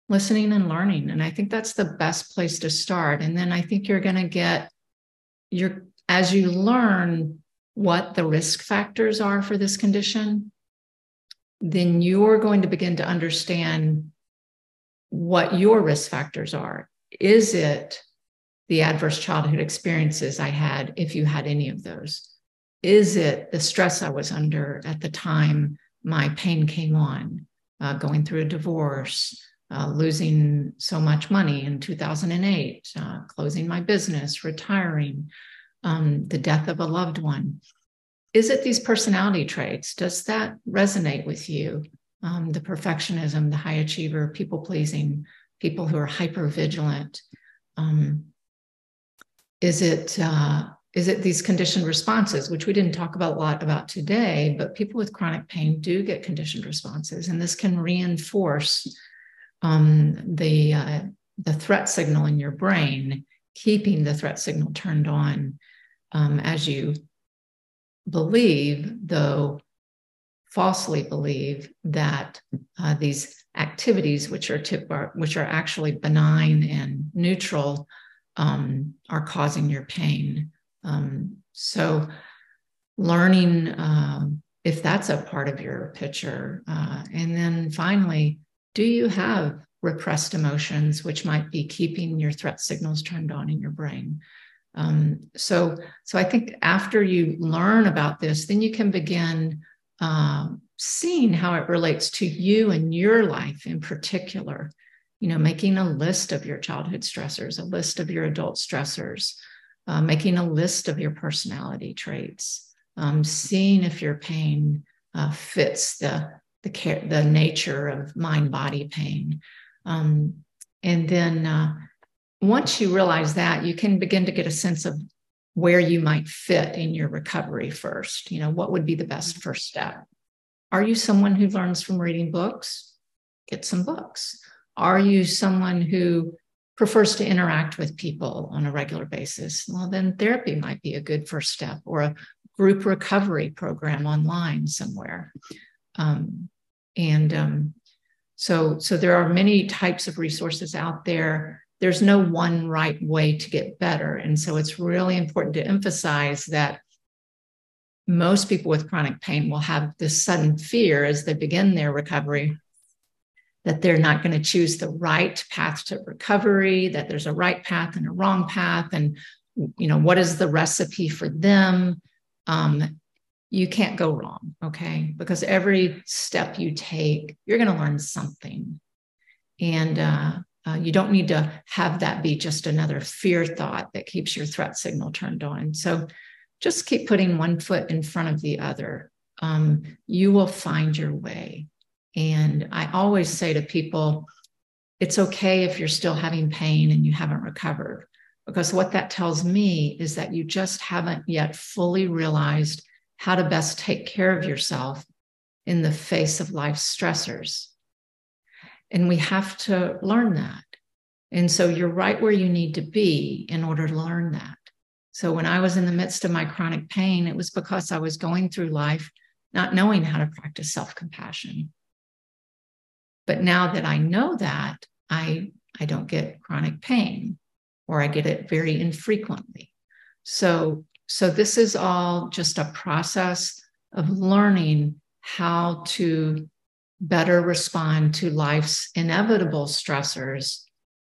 listening and learning. And I think that's the best place to start. And then I think you're going to get your, as you learn what the risk factors are for this condition, then you're going to begin to understand what your risk factors are. Is it the adverse childhood experiences I had, if you had any of those? Is it the stress I was under at the time my pain came on, uh, going through a divorce, uh, losing so much money in 2008, uh, closing my business, retiring, um, the death of a loved one? Is it these personality traits? Does that resonate with you? Um, the perfectionism, the high achiever, people pleasing, people who are hyper vigilant. Um, is it uh, is it these conditioned responses, which we didn't talk about a lot about today, but people with chronic pain do get conditioned responses, and this can reinforce um, the uh, the threat signal in your brain, keeping the threat signal turned on um, as you believe, though falsely believe, that uh, these activities, which are tip, which are actually benign and neutral, um, are causing your pain. Um, so, learning uh, if that's a part of your picture. Uh, and then finally, do you have repressed emotions, which might be keeping your threat signals turned on in your brain? Um, so, so I think after you learn about this, then you can begin uh, seeing how it relates to you and your life in particular. You know, making a list of your childhood stressors, a list of your adult stressors, uh, making a list of your personality traits, um, seeing if your pain uh, fits the the care, the nature of mind body pain, um, and then uh, once you realize that, you can begin to get a sense of where you might fit in your recovery first. You know, what would be the best first step? Are you someone who learns from reading books? Get some books. Are you someone who prefers to interact with people on a regular basis? Well, then therapy might be a good first step or a group recovery program online somewhere. Um, and um, so, so there are many types of resources out there. There's no one right way to get better. And so it's really important to emphasize that most people with chronic pain will have this sudden fear as they begin their recovery that they're not going to choose the right path to recovery, that there's a right path and a wrong path, and you know what is the recipe for them. Um, you can't go wrong, okay? Because every step you take, you're going to learn something, and uh, uh, you don't need to have that be just another fear thought that keeps your threat signal turned on. So just keep putting one foot in front of the other. Um, you will find your way. And I always say to people, it's okay if you're still having pain and you haven't recovered, because what that tells me is that you just haven't yet fully realized how to best take care of yourself in the face of life's stressors. And we have to learn that. And so you're right where you need to be in order to learn that. So when I was in the midst of my chronic pain, it was because I was going through life not knowing how to practice self compassion but now that I know that, I, I don't get chronic pain or I get it very infrequently. So, so this is all just a process of learning how to better respond to life's inevitable stressors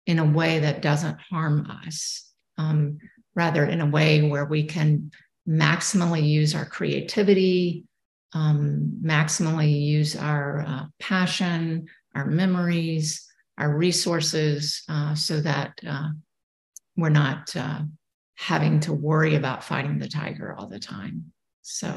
in a way that doesn't harm us, um, rather, in a way where we can maximally use our creativity, um, maximally use our uh, passion, our memories, our resources, uh, so that uh, we're not uh, having to worry about fighting the tiger all the time. So,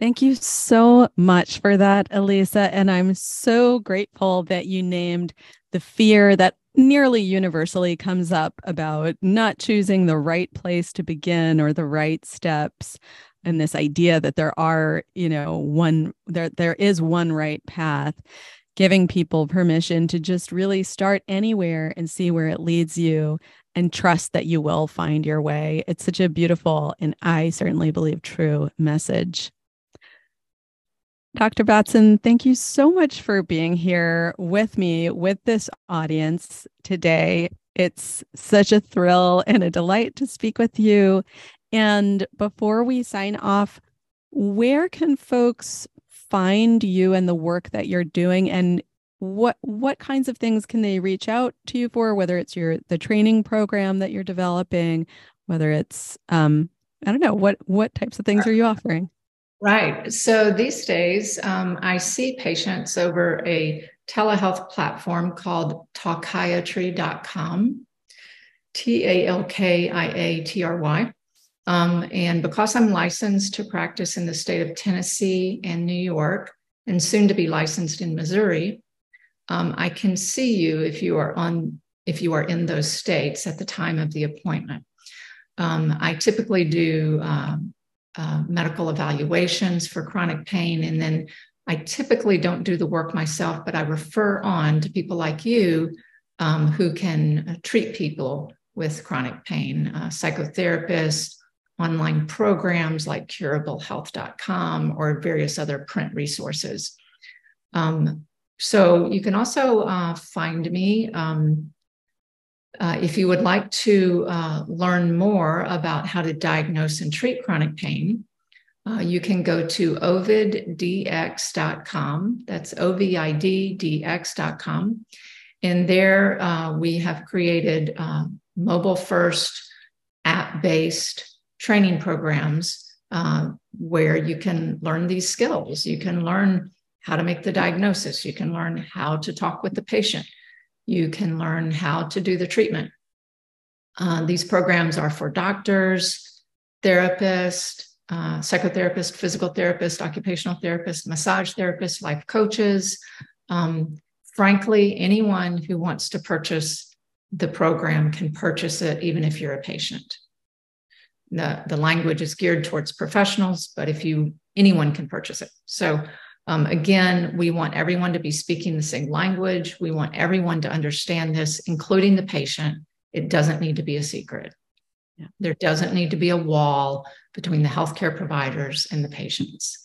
Thank you so much for that, Alicia. And I'm so grateful that you named the fear that nearly universally comes up about not choosing the right place to begin or the right steps and this idea that there are you know one there there is one right path giving people permission to just really start anywhere and see where it leads you and trust that you will find your way it's such a beautiful and i certainly believe true message Dr. Batson, thank you so much for being here with me, with this audience today. It's such a thrill and a delight to speak with you. And before we sign off, where can folks find you and the work that you're doing and what what kinds of things can they reach out to you for whether it's your the training program that you're developing whether it's um i don't know what what types of things are you offering
Right. So these days, um, I see patients over a telehealth platform called talkiatry.com, T A L K I A T R Y. Um, and because I'm licensed to practice in the state of Tennessee and New York, and soon to be licensed in Missouri, um, I can see you if you are on if you are in those states at the time of the appointment. Um, I typically do um, uh, medical evaluations for chronic pain. And then I typically don't do the work myself, but I refer on to people like you um, who can uh, treat people with chronic pain, uh, psychotherapists, online programs like curablehealth.com or various other print resources. Um, so you can also uh, find me um, uh, if you would like to uh, learn more about how to diagnose and treat chronic pain, uh, you can go to oviddx.com. That's O-V-I-D-D-X.com. And there uh, we have created uh, mobile first, app based training programs where you can learn these skills. You can learn how to make the diagnosis, you can learn how to talk with the patient you can learn how to do the treatment. Uh, these programs are for doctors, therapists, uh, psychotherapists, physical therapists, occupational therapists, massage therapists, life coaches. Um, frankly, anyone who wants to purchase the program can purchase it, even if you're a patient. The, the language is geared towards professionals, but if you anyone can purchase it. So um, again, we want everyone to be speaking the same language. We want everyone to understand this, including the patient. It doesn't need to be a secret. Yeah. There doesn't need to be a wall between the healthcare providers and the patients.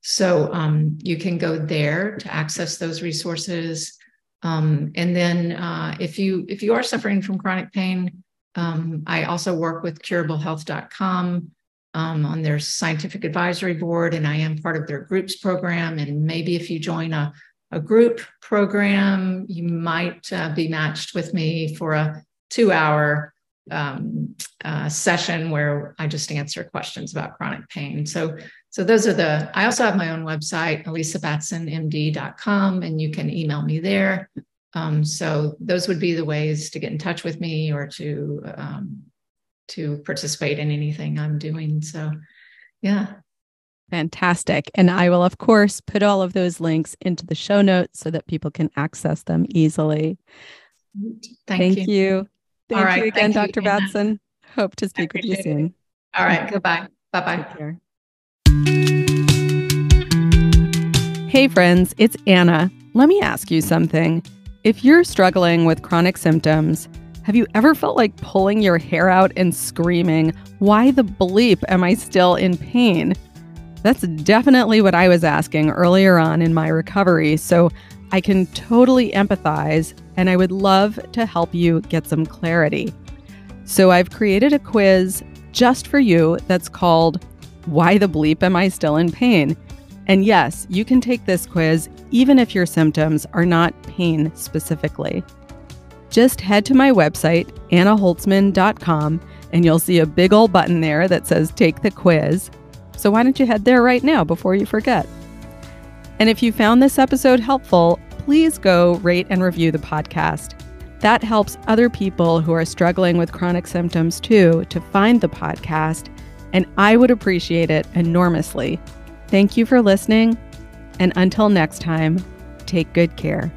So um, you can go there to access those resources. Um, and then uh, if you if you are suffering from chronic pain, um, I also work with curablehealth.com um, on their scientific advisory board, and I am part of their groups program. And maybe if you join a, a group program, you might uh, be matched with me for a two hour um, uh, session where I just answer questions about chronic pain. So, so those are the, I also have my own website, aliciabatsonmd.com, and you can email me there. Um, so those would be the ways to get in touch with me or to um, to participate in anything I'm doing. So, yeah.
Fantastic. And I will, of course, put all of those links into the show notes so that people can access them easily.
Thank,
Thank
you.
you. Thank you again, Thank Dr. You, Batson. Hope to speak with you soon. It.
All right. Goodbye. Bye bye.
Hey, friends, it's Anna. Let me ask you something. If you're struggling with chronic symptoms, have you ever felt like pulling your hair out and screaming, Why the bleep am I still in pain? That's definitely what I was asking earlier on in my recovery, so I can totally empathize and I would love to help you get some clarity. So I've created a quiz just for you that's called Why the Bleep Am I Still in Pain? And yes, you can take this quiz even if your symptoms are not pain specifically. Just head to my website, annaholtzman.com, and you'll see a big old button there that says Take the Quiz. So why don't you head there right now before you forget? And if you found this episode helpful, please go rate and review the podcast. That helps other people who are struggling with chronic symptoms too to find the podcast, and I would appreciate it enormously. Thank you for listening, and until next time, take good care.